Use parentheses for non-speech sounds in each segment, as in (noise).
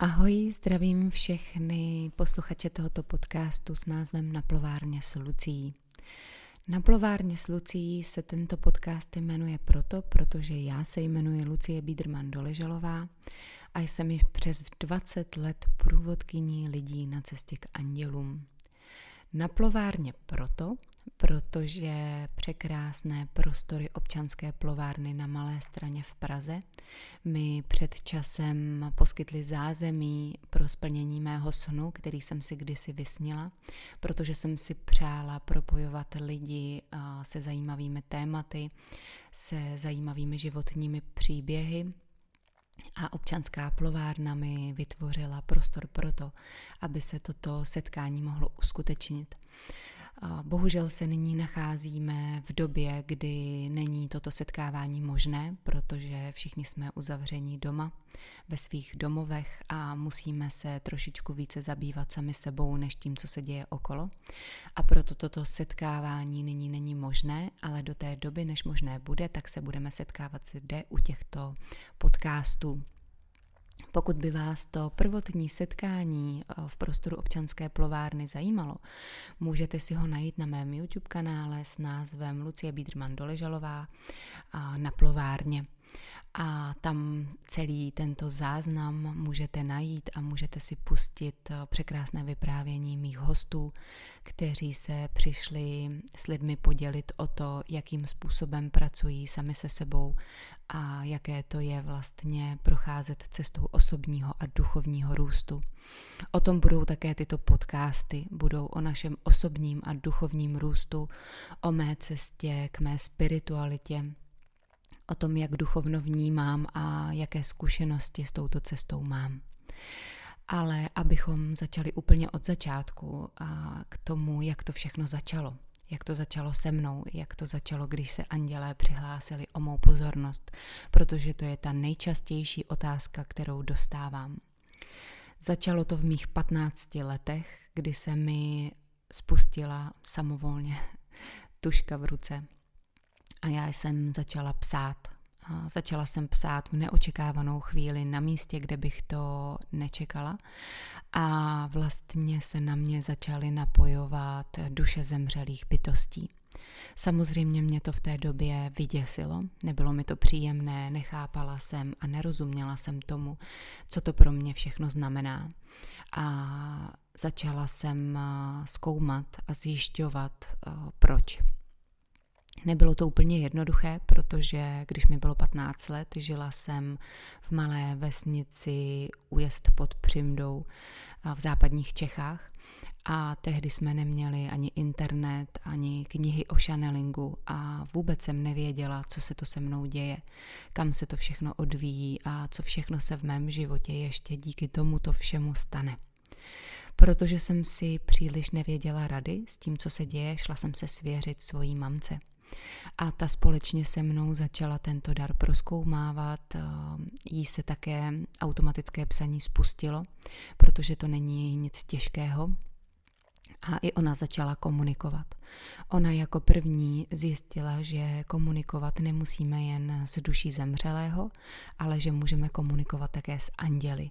Ahoj, zdravím všechny posluchače tohoto podcastu s názvem Na plovárně s Lucí. Na plovárně s Lucí se tento podcast jmenuje proto, protože já se jmenuji Lucie Biederman Doležalová a jsem již přes 20 let průvodkyní lidí na cestě k andělům. Na plovárně proto, protože překrásné prostory občanské plovárny na Malé straně v Praze mi před časem poskytly zázemí pro splnění mého snu, který jsem si kdysi vysnila, protože jsem si přála propojovat lidi se zajímavými tématy, se zajímavými životními příběhy, a občanská plovárna mi vytvořila prostor pro to, aby se toto setkání mohlo uskutečnit. Bohužel se nyní nacházíme v době, kdy není toto setkávání možné, protože všichni jsme uzavření doma ve svých domovech a musíme se trošičku více zabývat sami sebou, než tím, co se děje okolo. A proto toto setkávání nyní není možné, ale do té doby, než možné bude, tak se budeme setkávat zde u těchto podcastů. Pokud by vás to prvotní setkání eh, v prostoru občanské plovárny zajímalo, můžete si ho najít na mém YouTube kanále s názvem Lucie Biederman Doležalová na plovárně a tam celý tento záznam můžete najít a můžete si pustit eh, překrásné vyprávění mých hostů, kteří se přišli s lidmi podělit o to, jakým způsobem pracují sami se sebou a jaké to je vlastně procházet cestou osobního a duchovního růstu. O tom budou také tyto podcasty, budou o našem osobním a duchovním růstu, o mé cestě k mé spiritualitě, o tom, jak duchovno vnímám a jaké zkušenosti s touto cestou mám. Ale abychom začali úplně od začátku a k tomu, jak to všechno začalo. Jak to začalo se mnou, jak to začalo, když se andělé přihlásili o mou pozornost, protože to je ta nejčastější otázka, kterou dostávám. Začalo to v mých 15 letech, kdy se mi spustila samovolně tuška v ruce a já jsem začala psát. A začala jsem psát v neočekávanou chvíli na místě, kde bych to nečekala a vlastně se na mě začaly napojovat duše zemřelých bytostí. Samozřejmě mě to v té době vyděsilo, nebylo mi to příjemné, nechápala jsem a nerozuměla jsem tomu, co to pro mě všechno znamená. A začala jsem zkoumat a zjišťovat, proč. Nebylo to úplně jednoduché, protože když mi bylo 15 let, žila jsem v malé vesnici Ujezd pod Přimdou v západních Čechách a tehdy jsme neměli ani internet, ani knihy o channelingu a vůbec jsem nevěděla, co se to se mnou děje, kam se to všechno odvíjí a co všechno se v mém životě ještě díky tomuto všemu stane. Protože jsem si příliš nevěděla rady s tím, co se děje, šla jsem se svěřit svojí mamce. A ta společně se mnou začala tento dar proskoumávat. Eh, jí se také automatické psaní spustilo, protože to není nic těžkého. A i ona začala komunikovat. Ona jako první zjistila, že komunikovat nemusíme jen s duší zemřelého, ale že můžeme komunikovat také s anděli.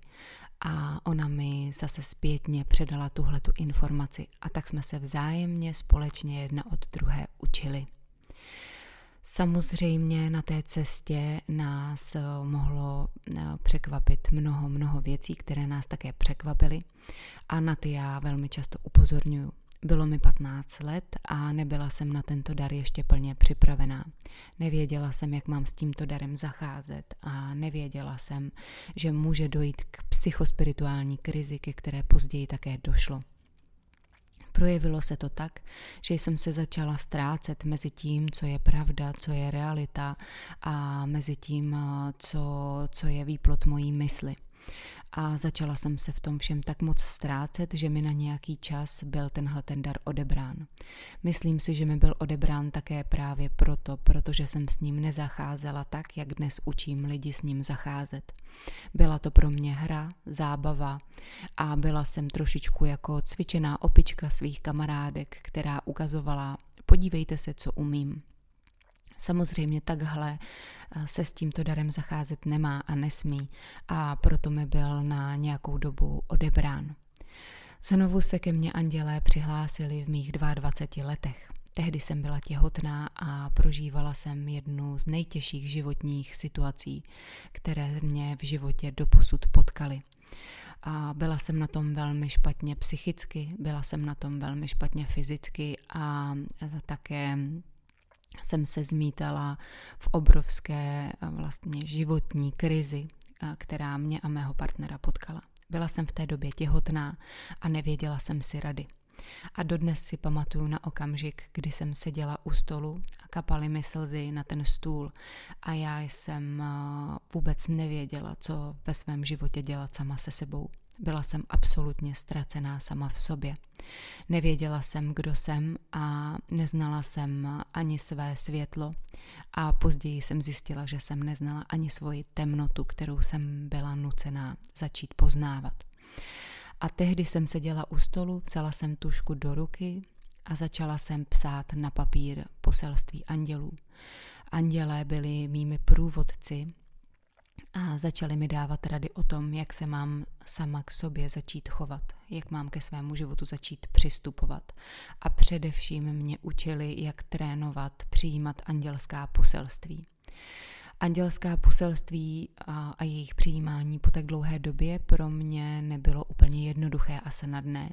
A ona mi zase zpětně předala tuhle tu informaci a tak jsme se vzájemně společně jedna od druhé učili. Samozřejmě na té cestě nás eh, mohlo eh, překvapit mnoho, mnoho věcí, které nás také překvapily a na ty já velmi často upozorňuji. Bylo mi 15 let a nebyla jsem na tento dar ještě plně připravená. Nevěděla jsem, jak mám s tímto darem zacházet a nevěděla jsem, že může dojít k psychospirituální krizi, ke které později také došlo. Projevilo se to tak, že jsem se začala ztrácet mezi tím, co je pravda, co je realita a mezi tím, co, co je výplot mojí mysli a začala jsem se v tom všem tak moc ztrácet, že mi na nějaký čas byl tenhle ten dar odebrán. Myslím si, že mi byl odebrán také právě proto, protože jsem s ním nezacházela tak, jak dnes učím lidi s ním zacházet. Byla to pro mě hra, zábava a byla jsem trošičku jako cvičená opička svých kamarádek, která ukazovala, podívejte se, co umím. Samozřejmě takhle eh, se s tímto darem zacházet nemá a nesmí a proto mi byl na nějakou dobu odebrán. Znovu se ke mně andělé přihlásili v mých 22 letech. Tehdy jsem byla těhotná a prožívala jsem jednu z nejtěžších životních situací, které mě v životě doposud potkaly. A byla jsem na tom velmi špatně psychicky, byla jsem na tom velmi špatně fyzicky a také jsem se zmítala v obrovské vlastně životní krizi, která mě a mého partnera potkala. Byla jsem v té době těhotná a nevěděla jsem si rady. A dodnes si pamatuju na okamžik, kdy jsem seděla u stolu a kapaly mi slzy na ten stůl a já jsem vůbec nevěděla, co ve svém životě dělat sama se sebou. Byla jsem absolutně ztracená sama v sobě. Nevěděla jsem, kdo jsem a neznala jsem ani své světlo a později jsem zjistila, že jsem neznala ani svoji temnotu, kterou jsem byla nucená začít poznávat. A tehdy jsem seděla u stolu, vzala jsem tušku do ruky a začala jsem psát na papír poselství andělů. Andělé byli mými průvodci a začali mi dávat rady o tom, jak se mám sama k sobě začít chovat, jak mám ke svému životu začít přistupovat. A především mě učili, jak trénovat, přijímat andělská poselství. Andělská poselství a, a jejich přijímání po tak dlouhé době pro mě nebylo úplně jednoduché a snadné.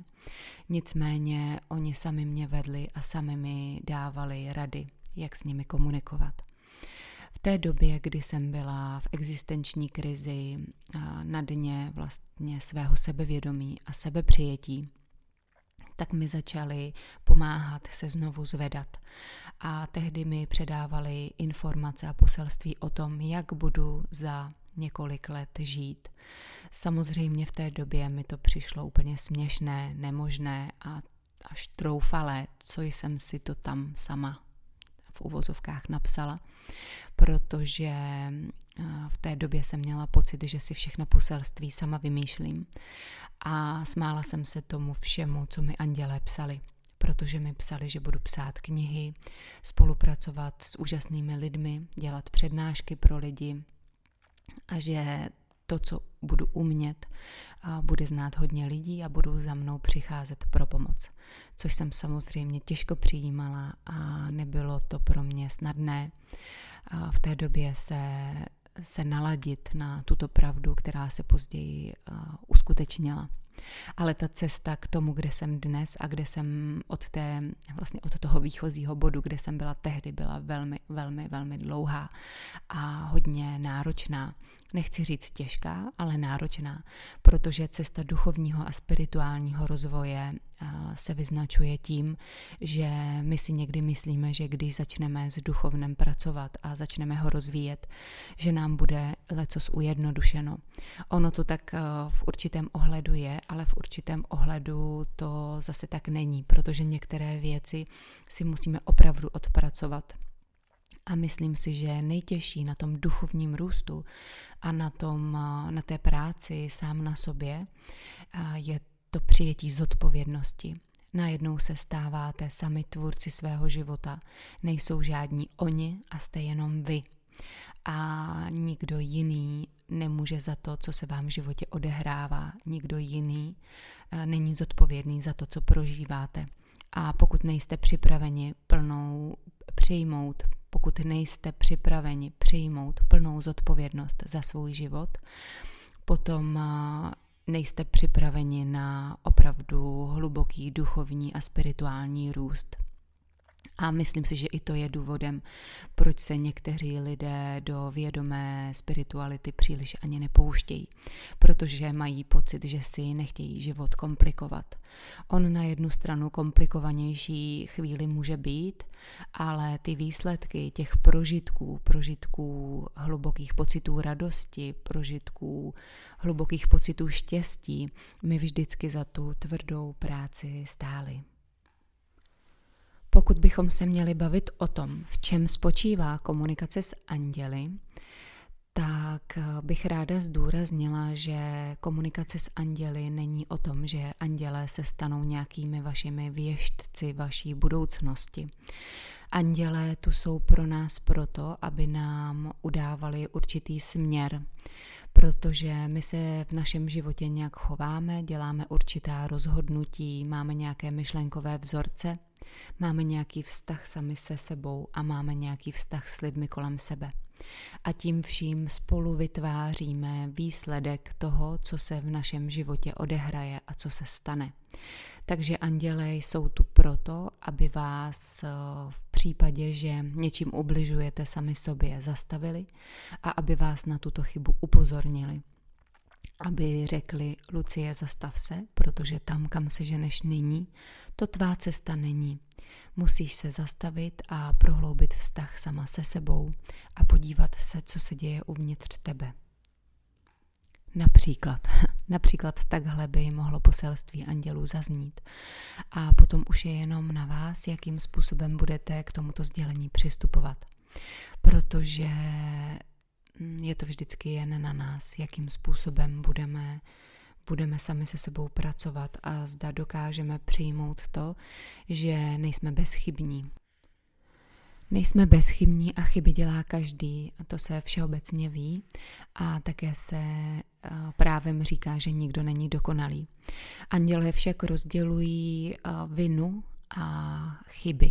Nicméně oni sami mě vedli a sami mi dávali rady, jak s nimi komunikovat. V té době, kdy jsem byla v existenční krizi na dně vlastně svého sebevědomí a sebepřijetí, tak mi začali pomáhat se znovu zvedat. A tehdy mi předávali informace a poselství o tom, jak budu za několik let žít. Samozřejmě v té době mi to přišlo úplně směšné, nemožné a až troufalé, co jsem si to tam sama v uvozovkách napsala, protože eh, v té době jsem měla pocit, že si všechno poselství sama vymýšlím. A smála jsem se tomu všemu, co mi andělé psali protože mi psali, že budu psát knihy, spolupracovat s úžasnými lidmi, dělat přednášky pro lidi a že to, co budu umět, bude znát hodně lidí a budou za mnou přicházet pro pomoc. Což jsem samozřejmě těžko přijímala a nebylo to pro mě snadné. A v té době se, se naladit na tuto pravdu, která se později uskutečnila. Ale ta cesta k tomu, kde jsem dnes a kde jsem od, té, vlastně od toho výchozího bodu, kde jsem byla tehdy, byla velmi, velmi, velmi dlouhá a hodně náročná. Nechci říct těžká, ale náročná, protože cesta duchovního a spirituálního rozvoje se vyznačuje tím, že my si někdy myslíme, že když začneme s duchovnem pracovat a začneme ho rozvíjet, že nám bude lecos ujednodušeno. Ono to tak v určitém ohledu je, ale v určitém ohledu to zase tak není, protože některé věci si musíme opravdu odpracovat. A myslím si, že nejtěžší na tom duchovním růstu a na, tom, na té práci sám na sobě je to přijetí zodpovědnosti. Najednou se stáváte sami tvůrci svého života. Nejsou žádní oni a jste jenom vy. A nikdo jiný nemůže za to, co se vám v životě odehrává. Nikdo jiný eh, není zodpovědný za to, co prožíváte. A pokud nejste připraveni plnou přijmout, pokud nejste připraveni přijmout plnou zodpovědnost za svůj život, potom eh, nejste připraveni na opravdu hluboký duchovní a spirituální růst. A myslím si, že i to je důvodem, proč se někteří lidé do vědomé spirituality příliš ani nepouštějí, protože mají pocit, že si nechtějí život komplikovat. On na jednu stranu komplikovanější chvíli může být, ale ty výsledky těch prožitků, prožitků hlubokých pocitů radosti, prožitků hlubokých pocitů štěstí, mi vždycky za tu tvrdou práci stály. Pokud bychom se měli bavit o tom, v čem spočívá komunikace s anděli, tak bych ráda zdůraznila, že komunikace s anděli není o tom, že andělé se stanou nějakými vašimi věštci vaší budoucnosti. Andělé tu jsou pro nás proto, aby nám udávali určitý směr, protože my se v našem životě nějak chováme, děláme určitá rozhodnutí, máme nějaké myšlenkové vzorce, máme nějaký vztah sami se sebou a máme nějaký vztah s lidmi kolem sebe. A tím vším spolu vytváříme výsledek toho, co se v našem životě odehraje a co se stane. Takže anděle jsou tu proto, aby vás eh, v případě, že něčím ubližujete sami sobě, zastavili a aby vás na tuto chybu upozornili. Aby řekli, Lucie, zastav se, protože tam, kam se ženeš nyní, to tvá cesta není. Musíš se zastavit a prohloubit vztah sama se sebou a podívat se, co se děje uvnitř tebe. Například, (laughs) například takhle by mohlo poselství andělů zaznít. A potom už je jenom na vás, jakým způsobem budete k tomuto sdělení přistupovat. Protože mm, je to vždycky jen na nás, jakým způsobem budeme budeme sami se sebou pracovat a zda dokážeme přijmout to, že nejsme bezchybní. Nejsme bezchybní a chyby dělá každý, to se všeobecně ví a také se eh, právem říká, že nikdo není dokonalý. Anděle však rozdělují eh, vinu a chyby.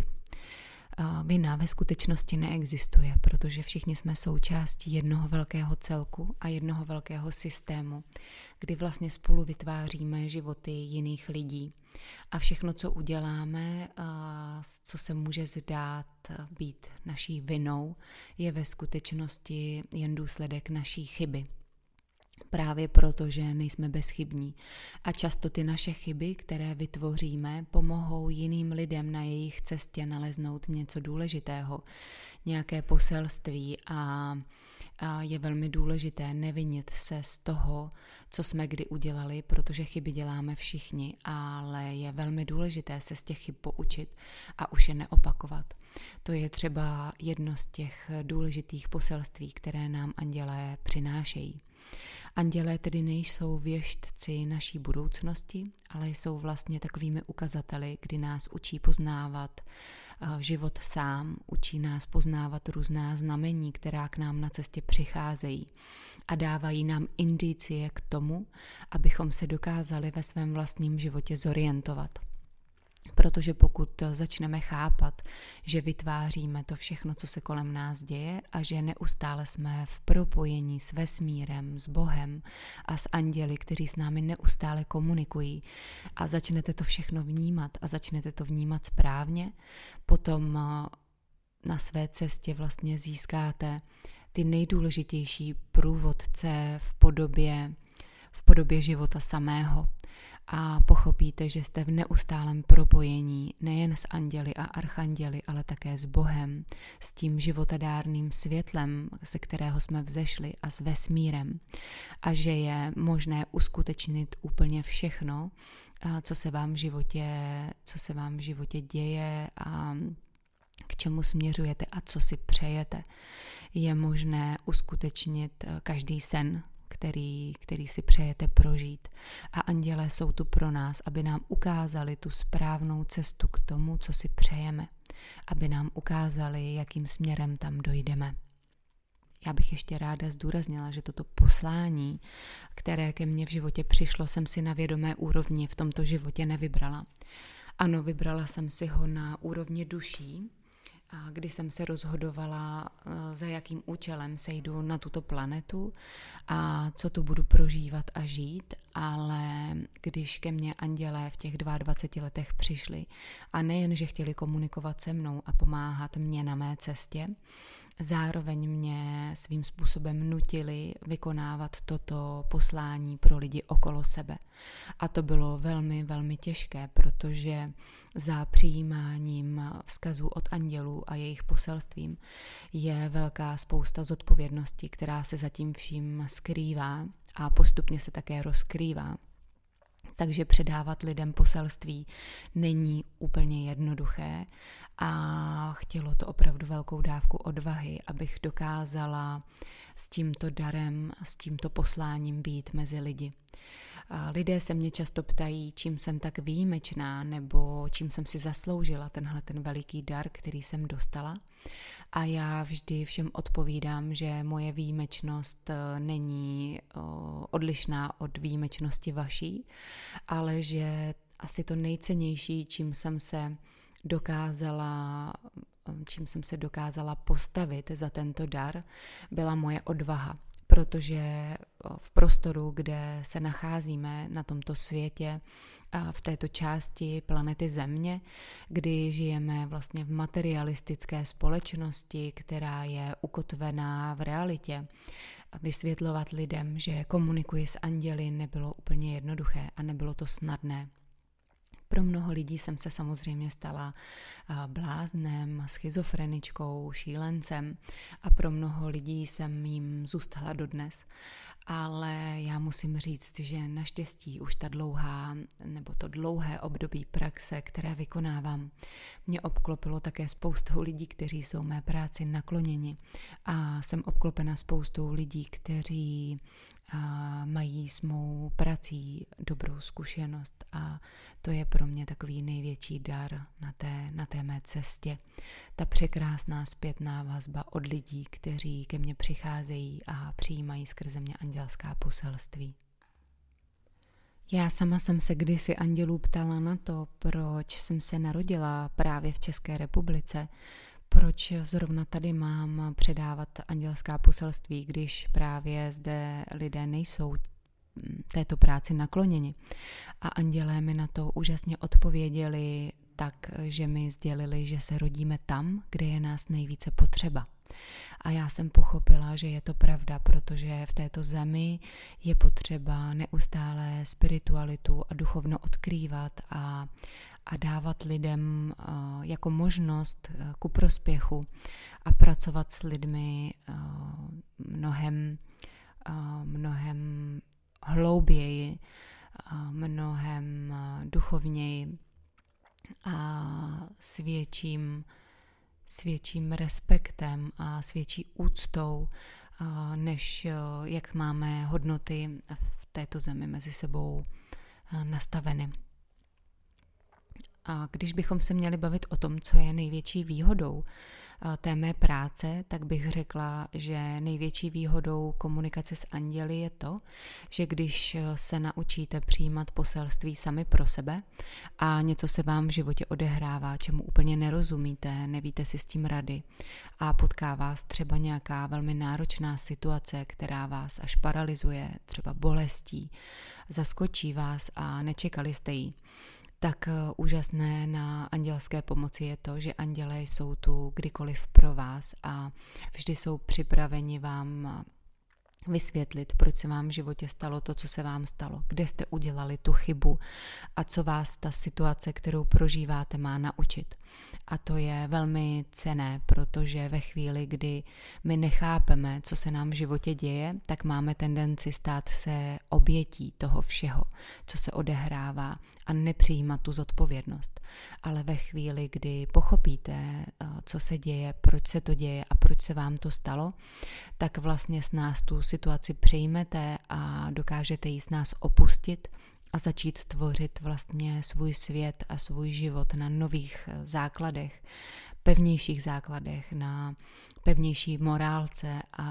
Vina ve skutečnosti neexistuje, protože všichni jsme součástí jednoho velkého celku a jednoho velkého systému, kdy vlastně spolu vytváříme životy jiných lidí. A všechno, co uděláme, co se může zdát být naší vinou, je ve skutečnosti jen důsledek naší chyby. Právě proto, že nejsme bezchybní. A často ty naše chyby, které vytvoříme, pomohou jiným lidem na jejich cestě naleznout něco důležitého, nějaké poselství a, je velmi důležité nevinit se z toho, co jsme kdy udělali, protože chyby děláme všichni, ale je velmi důležité se z těch chyb poučit a už je neopakovat. To je třeba jedno z těch důležitých poselství, které nám andělé přinášejí. Andělé tedy nejsou věštci naší budoucnosti, ale jsou vlastně takovými ukazateli, kdy nás učí poznávat život sám, učí nás poznávat různá znamení, která k nám na cestě přicházejí a dávají nám indicie k tomu, abychom se dokázali ve svém vlastním životě zorientovat. Protože pokud začneme chápat, že vytváříme to všechno, co se kolem nás děje a že neustále jsme v propojení s vesmírem, s Bohem a s anděli, kteří s námi neustále komunikují a začnete to všechno vnímat a začnete to vnímat správně, potom eh, na své cestě vlastně získáte ty nejdůležitější průvodce v podobě, v podobě života samého a pochopíte, že jste v neustálém propojení nejen s anděli a archanděli, ale také s Bohem, s tím životadárným světlem, ze kterého jsme vzešli a s vesmírem a že je možné uskutečnit úplně všechno, co se vám v životě, co se vám v životě děje a k čemu směřujete a co si přejete. Je možné uskutečnit každý sen, který, který si přejete prožít. A andělé jsou tu pro nás, aby nám ukázali tu správnou cestu k tomu, co si přejeme. Aby nám ukázali, jakým směrem tam dojdeme. Já bych ještě ráda zdůraznila, že toto poslání, které ke mně v životě přišlo, jsem si na vědomé úrovni v tomto životě nevybrala. Ano, vybrala jsem si ho na úrovni duší, kdy jsem se rozhodovala, eh, za jakým účelem se jdu na tuto planetu a co tu budu prožívat a žít, ale když ke mně andělé v těch 22 letech přišli a nejen, že chtěli komunikovat se mnou a pomáhat mě na mé cestě, zároveň mě svým způsobem nutili vykonávat toto poslání pro lidi okolo sebe. A to bylo velmi, velmi těžké, protože za přijímáním vzkazů od andělů a jejich poselstvím je velká spousta zodpovědnosti, která se zatím vším skrývá a postupně se také rozkrývá. Takže předávat lidem poselství není úplně jednoduché a chtělo to opravdu velkou dávku odvahy, abych dokázala s tímto darem, s tímto posláním být mezi lidi. Lidé se mě často ptají, čím jsem tak výjimečná nebo čím jsem si zasloužila tenhle ten veliký dar, který jsem dostala. A já vždy všem odpovídám, že moje výjimečnost eh, není odlišná od výjimečnosti vaší, ale že asi to nejcennější, čím jsem se dokázala čím jsem se dokázala postavit za tento dar, byla moje odvaha protože v prostoru, kde se nacházíme na tomto světě, v této části planety Země, kdy žijeme vlastně v materialistické společnosti, která je ukotvená v realitě, vysvětlovat lidem, že komunikuji s anděli, nebylo úplně jednoduché a nebylo to snadné. Pro mnoho lidí jsem se samozřejmě stala bláznem, schizofreničkou, šílencem a pro mnoho lidí jsem jim zůstala dodnes. Ale já musím říct, že naštěstí už ta dlouhá nebo to dlouhé období praxe, které vykonávám, mě obklopilo také spoustou lidí, kteří jsou mé práci nakloněni. A jsem obklopena spoustou lidí, kteří a mají s mou prací dobrou zkušenost a to je pro mě takový největší dar na té, na té mé cestě. Ta překrásná zpětná vazba od lidí, kteří ke mně přicházejí a přijímají skrze mě andělská poselství. Já sama jsem se kdysi andělů ptala na to, proč jsem se narodila právě v České republice, proč zrovna tady mám předávat andělská poselství, když právě zde lidé nejsou této práci nakloněni. A andělé mi na to úžasně odpověděli tak, že mi sdělili, že se rodíme tam, kde je nás nejvíce potřeba. A já jsem pochopila, že je to pravda, protože v této zemi je potřeba neustále spiritualitu a duchovno odkrývat a, a dávat lidem uh, jako možnost uh, ku prospěchu a pracovat s lidmi uh, mnohem, mnohem hlouběji, mnohem duchovněji a s větším, s větším respektem a s větší úctou, než jak máme hodnoty v této zemi mezi sebou nastaveny. A když bychom se měli bavit o tom, co je největší výhodou té mé práce, tak bych řekla, že největší výhodou komunikace s anděli je to, že když se naučíte přijímat poselství sami pro sebe a něco se vám v životě odehrává, čemu úplně nerozumíte, nevíte si s tím rady a potká vás třeba nějaká velmi náročná situace, která vás až paralizuje, třeba bolestí, zaskočí vás a nečekali jste ji, tak eh, úžasné na andělské pomoci je to, že andělé jsou tu kdykoliv pro vás a vždy jsou připraveni vám vysvětlit, proč se vám v životě stalo to, co se vám stalo, kde jste udělali tu chybu a co vás ta situace, kterou prožíváte, má naučit. A to je velmi cené, protože ve chvíli, kdy my nechápeme, co se nám v životě děje, tak máme tendenci stát se obětí toho všeho, co se odehrává a nepřijímat tu zodpovědnost. Ale ve chvíli, kdy pochopíte, eh, co se děje, proč se to děje a proč se vám to stalo, tak vlastně s nás tu situaci přejmete a dokážete ji s nás opustit a začít tvořit vlastně svůj svět a svůj život na nových eh, základech, pevnějších základech, na pevnější morálce a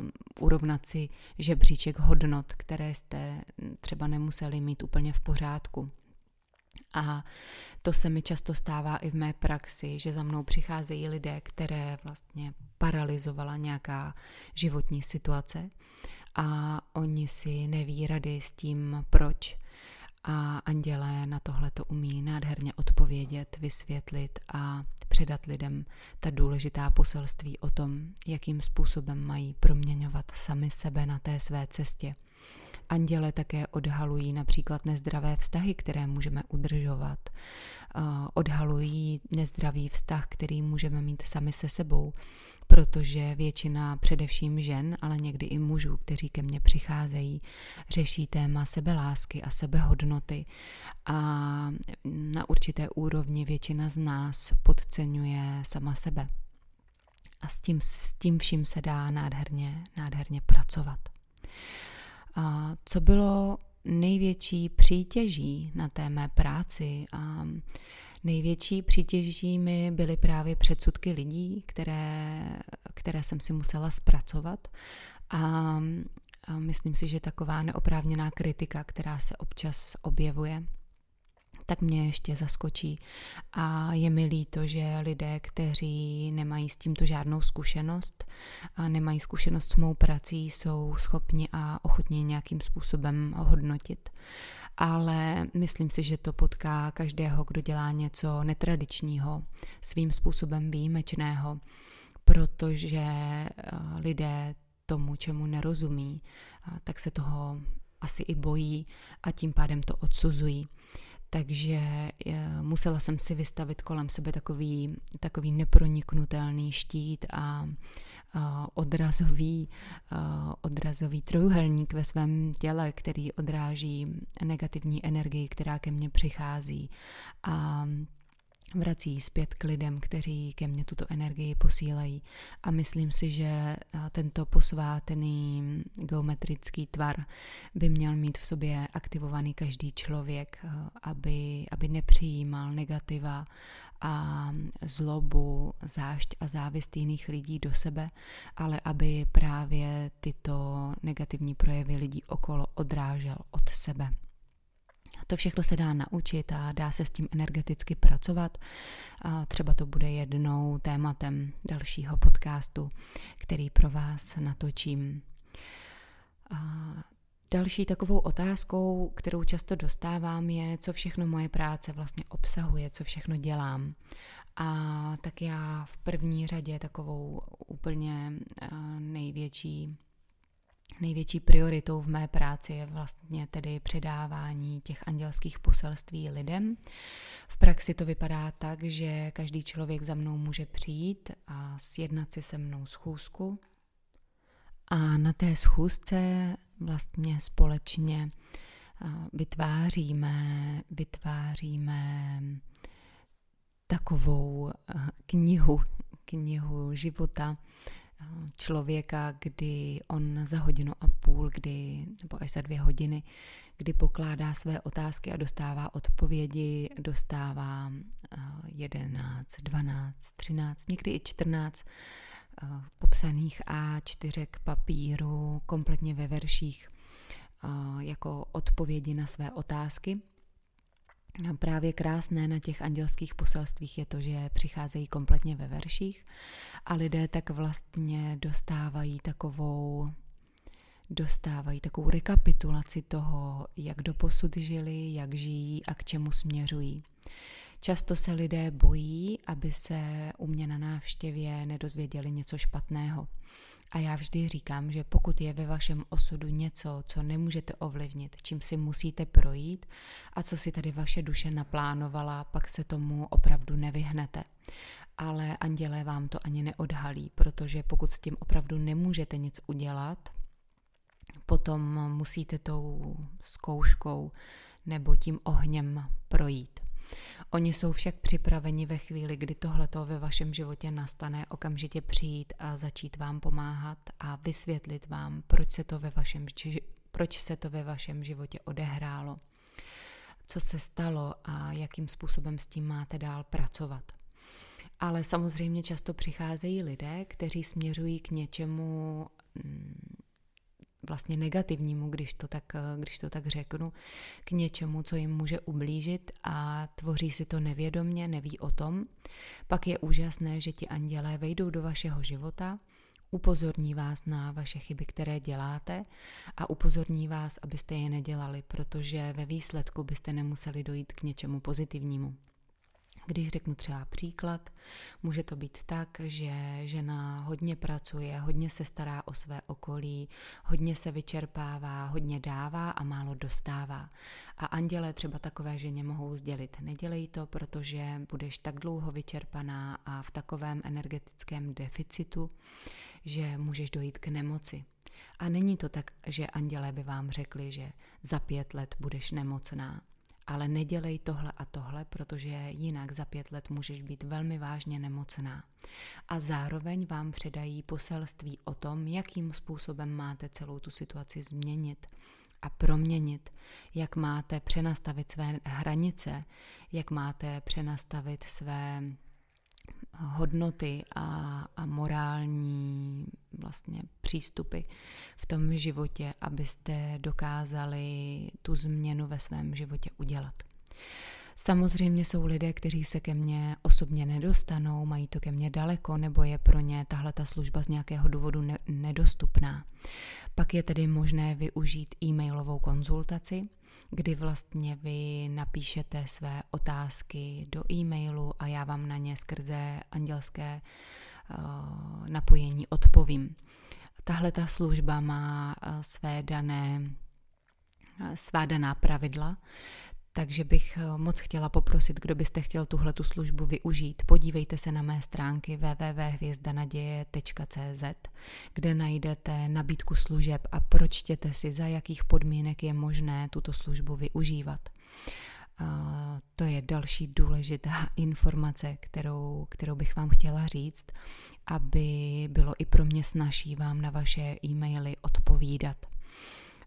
mm, urovnat si žebříček hodnot, které jste mm, třeba nemuseli mít úplně v pořádku. A to se mi často stává i v mé praxi, že za mnou přicházejí lidé, které vlastně paralizovala nějaká životní situace a oni si neví rady s tím, proč. A andělé na tohle to umí nádherně odpovědět, vysvětlit a předat lidem ta důležitá poselství o tom, jakým způsobem mají proměňovat sami sebe na té své cestě Anděle také odhalují například nezdravé vztahy, které můžeme udržovat. Odhalují nezdravý vztah, který můžeme mít sami se sebou, protože většina především žen, ale někdy i mužů, kteří ke mně přicházejí, řeší téma sebelásky a sebehodnoty a na určité úrovni většina z nás podceňuje sama sebe. A s tím, s tím vším se dá nádherně, nádherně pracovat. A co bylo největší přítěží na té mé práci? A největší přítěží mi byly právě předsudky lidí, které, které jsem si musela zpracovat. A, a myslím si, že taková neoprávněná kritika, která se občas objevuje, tak mě ještě zaskočí. A je mi líto, že lidé, kteří nemají s tímto žádnou zkušenost a nemají zkušenost s mou prací, jsou schopni a ochotní nějakým způsobem hodnotit. Ale myslím si, že to potká každého, kdo dělá něco netradičního, svým způsobem výjimečného, protože eh, lidé tomu, čemu nerozumí, tak se toho asi i bojí a tím pádem to odsuzují takže eh, musela jsem si vystavit kolem sebe takový, takový neproniknutelný štít a, odrazový, odrazový trojuhelník ve svém těle, který odráží negativní energii, která ke mně přichází. A vrací zpět k lidem, kteří ke mně tuto energii posílají. A myslím si, že tento posvátený geometrický tvar by měl mít v sobě aktivovaný každý člověk, aby, aby nepřijímal negativa a zlobu, zášť a závist jiných lidí do sebe, ale aby právě tyto negativní projevy lidí okolo odrážel od sebe. To všechno se dá naučit a dá se s tím energeticky pracovat. A třeba to bude jednou tématem dalšího podcastu, který pro vás natočím. A další takovou otázkou, kterou často dostávám, je, co všechno moje práce vlastně obsahuje, co všechno dělám. A tak já v první řadě takovou úplně největší Největší prioritou v mé práci je vlastně tedy předávání těch andělských poselství lidem. V praxi to vypadá tak, že každý člověk za mnou může přijít a sjednat si se mnou schůzku. A na té schůzce vlastně společně vytváříme, vytváříme takovou knihu, knihu života, člověka, kdy on za hodinu a půl, kdy, nebo až za dvě hodiny, kdy pokládá své otázky a dostává odpovědi, dostává 11, 12, 13, někdy i 14 eh, popsaných A4 papíru, kompletně ve verších, jako odpovědi na své otázky. Právě krásné na těch andělských poselstvích je to, že přicházejí kompletně ve verších a lidé tak vlastně dostávají takovou dostávají takovou rekapitulaci toho, jak doposud žili, jak žijí a k čemu směřují. Často se lidé bojí, aby se u mě na návštěvě nedozvěděli něco špatného. A já vždy říkám, že pokud je ve vašem osudu něco, co nemůžete ovlivnit, čím si musíte projít a co si tady vaše duše naplánovala, pak se tomu opravdu nevyhnete. Ale andělé vám to ani neodhalí, protože pokud s tím opravdu nemůžete nic udělat, potom musíte tou zkouškou nebo tím ohněm projít. Oni jsou však připraveni ve chvíli, kdy tohleto ve vašem životě nastane, okamžitě přijít a začít vám pomáhat a vysvětlit vám, proč se to ve vašem, proč se to ve vašem životě odehrálo, co se stalo a jakým způsobem s tím máte dál pracovat. Ale samozřejmě často přicházejí lidé, kteří směřují k něčemu mm, vlastně negativnímu, když to, tak, když to tak řeknu, k něčemu, co jim může ublížit a tvoří si to nevědomně, neví o tom, pak je úžasné, že ti andělé vejdou do vašeho života, upozorní vás na vaše chyby, které děláte a upozorní vás, abyste je nedělali, protože ve výsledku byste nemuseli dojít k něčemu pozitivnímu. Když řeknu třeba příklad, může to být tak, že žena hodně pracuje, hodně se stará o své okolí, hodně se vyčerpává, hodně dává a málo dostává. A anděle třeba takové ženě mohou sdělit, nedělej to, protože budeš tak dlouho vyčerpaná a v takovém energetickém deficitu, že můžeš dojít k nemoci. A není to tak, že andělé by vám řekli, že za pět let budeš nemocná ale nedělej tohle a tohle, protože jinak za pět let můžeš být velmi vážně nemocná. A zároveň vám předají poselství o tom, jakým způsobem máte celou tu situaci změnit a proměnit, jak máte přenastavit své hranice, jak máte přenastavit své hodnoty a, a morální vlastně přístupy v tom životě, abyste dokázali tu změnu ve svém životě udělat. Samozřejmě jsou lidé, kteří se ke mně osobně nedostanou, mají to ke mně daleko, nebo je pro ně tahle ta služba z nějakého důvodu ne- nedostupná. Pak je tedy možné využít e-mailovou konzultaci, kdy vlastně vy napíšete své otázky do e-mailu a já vám na ně skrze andělské uh, napojení odpovím. Tahle ta služba má uh, své dané uh, svá daná pravidla, takže bych eh, moc chtěla poprosit, kdo byste chtěl tuhle tu službu využít. Podívejte se na mé stránky www.hvězdanaděje.cz, kde najdete nabídku služeb a pročtěte si, za jakých podmínek je možné tuto službu využívat. to je další důležitá (laughs) informace, kterou, kterou bych vám chtěla říct, aby bylo i pro mě snažší vám na vaše e-maily odpovídat.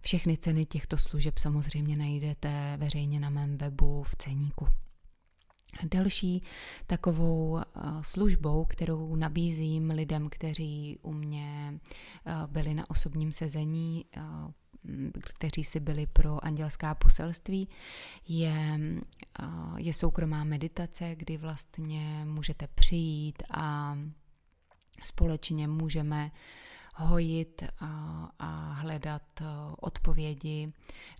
Všechny ceny těchto služeb samozřejmě najdete veřejně na mém webu v ceníku. Další takovou eh, službou, kterou nabízím lidem, kteří u mě eh, byli na osobním sezení, eh, kteří si byli pro andělská poselství, je, je soukromá meditace, kdy vlastně můžete přijít a společně můžeme hojit a, a hledat eh, odpovědi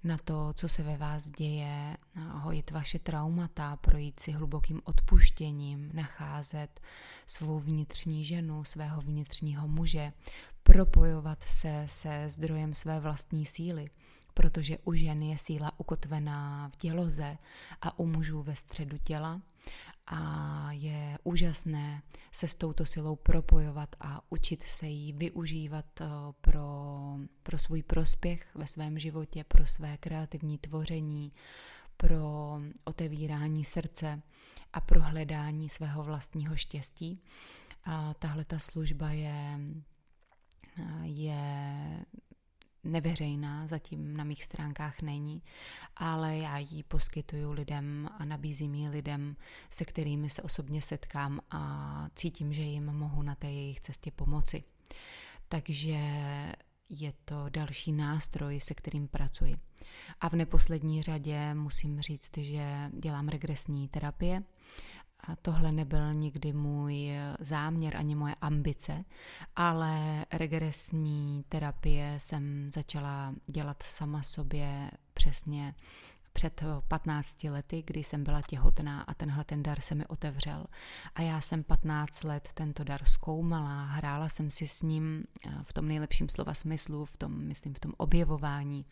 na to, co se ve vás děje, hojit vaše traumata, projít si hlubokým odpuštěním, nacházet svou vnitřní ženu, svého vnitřního muže, propojovat se se zdrojem své vlastní síly, protože u žen je síla ukotvená v těloze a u mužů ve středu těla a je úžasné se s touto silou propojovat a učit se jí využívat eh, pro, pro svůj prospěch ve svém životě, pro své kreativní tvoření, pro otevírání srdce a pro hledání svého vlastního štěstí. A tahle ta služba je, je neveřejná, zatím na mých stránkách není, ale já ji poskytuju lidem a nabízím ji lidem, se kterými se osobně setkám a cítím, že jim mohu na té jejich cestě pomoci. Takže je to další nástroj, se kterým pracuji. A v neposlední řadě musím říct, že dělám regresní terapie a tohle nebyl nikdy můj záměr ani moje ambice, ale regresní terapie jsem začala dělat sama sobě přesně před 15 lety, kdy jsem byla těhotná a tenhle ten dar se mi otevřel. A já jsem 15 let tento dar zkoumala, hrála jsem si s ním eh, v tom nejlepším slova smyslu, v tom, myslím, v tom objevování.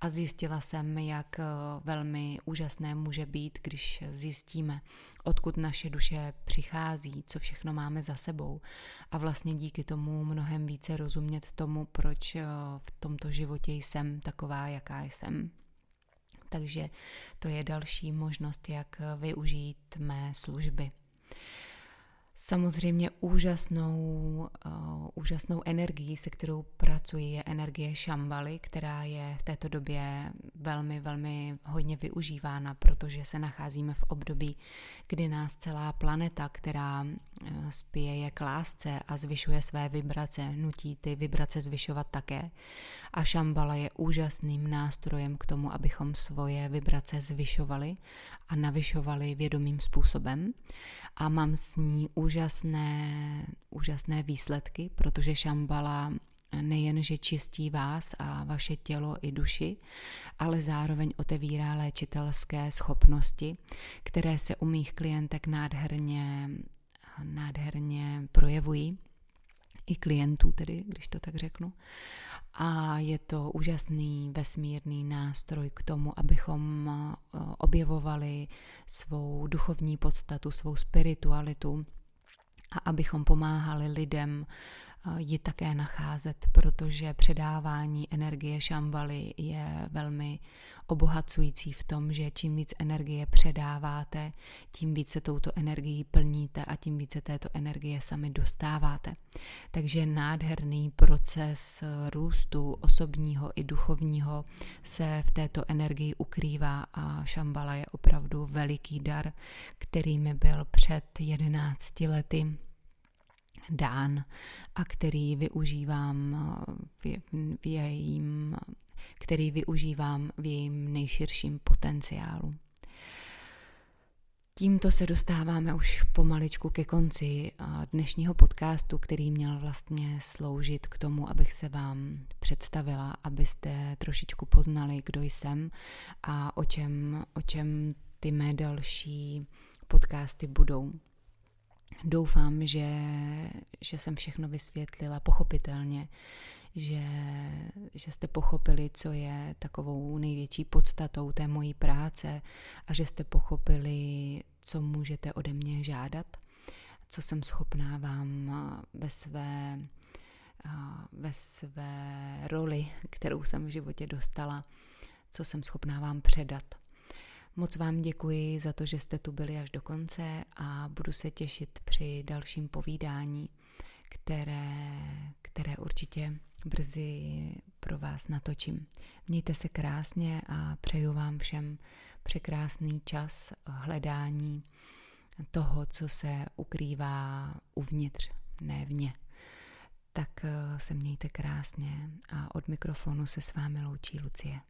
A zjistila jsem, jak eh, velmi úžasné může být, když zjistíme, odkud naše duše přichází, co všechno máme za sebou. A vlastně díky tomu mnohem více rozumět tomu, proč eh, v tomto životě jsem taková, jaká jsem. Takže to je další možnost, jak využít mé služby. Samozřejmě úžasnou, uh, úžasnou energií, se kterou pracuji, je energie šambaly, která je v této době velmi, velmi hodně využívána, protože se nacházíme v období, kdy nás celá planeta, která uh, spěje k lásce a zvyšuje své vibrace, nutí ty vibrace zvyšovat také. A šambala je úžasným nástrojem k tomu, abychom svoje vibrace zvyšovali a navyšovali vědomým způsobem. A mám s ní úžasné, úžasné výsledky, protože šambala nejen, že čistí vás a vaše tělo i duši, ale zároveň otevírá léčitelské schopnosti, které se u mých klientek nádherně, nádherně projevují i klientů tedy, když to tak řeknu. A je to úžasný vesmírný nástroj k tomu, abychom eh, objevovali svou duchovní podstatu, svou spiritualitu a abychom pomáhali lidem ji také nacházet, protože předávání energie šambaly je velmi obohacující v tom, že čím víc energie předáváte, tím více touto energií plníte a tím více této energie sami dostáváte. Takže nádherný proces růstu osobního i duchovního se v této energii ukrývá a šambala je opravdu veliký dar, který mi byl před 11 lety dán a který využívám v, v jejím, který využívám v jejím nejširším potenciálu. Tímto se dostáváme už pomaličku ke konci dnešního podcastu, který měl vlastně sloužit k tomu, abych se vám představila, abyste trošičku poznali, kdo jsem a o čem, o čem ty mé další podcasty budou. Doufám, že, že jsem všechno vysvětlila pochopitelně, že, že jste pochopili, co je takovou největší podstatou té mojí práce a že jste pochopili, co můžete ode mě žádat, co jsem schopná vám ve své, ve své roli, kterou jsem v životě dostala, co jsem schopná vám předat. Moc vám děkuji za to, že jste tu byli až do konce a budu se těšit při dalším povídání, které, které určitě brzy pro vás natočím. Mějte se krásně a přeju vám všem překrásný čas hledání toho, co se ukrývá uvnitř, ne vně. Tak eh, se mějte krásně a od mikrofonu se s vámi loučí Lucie.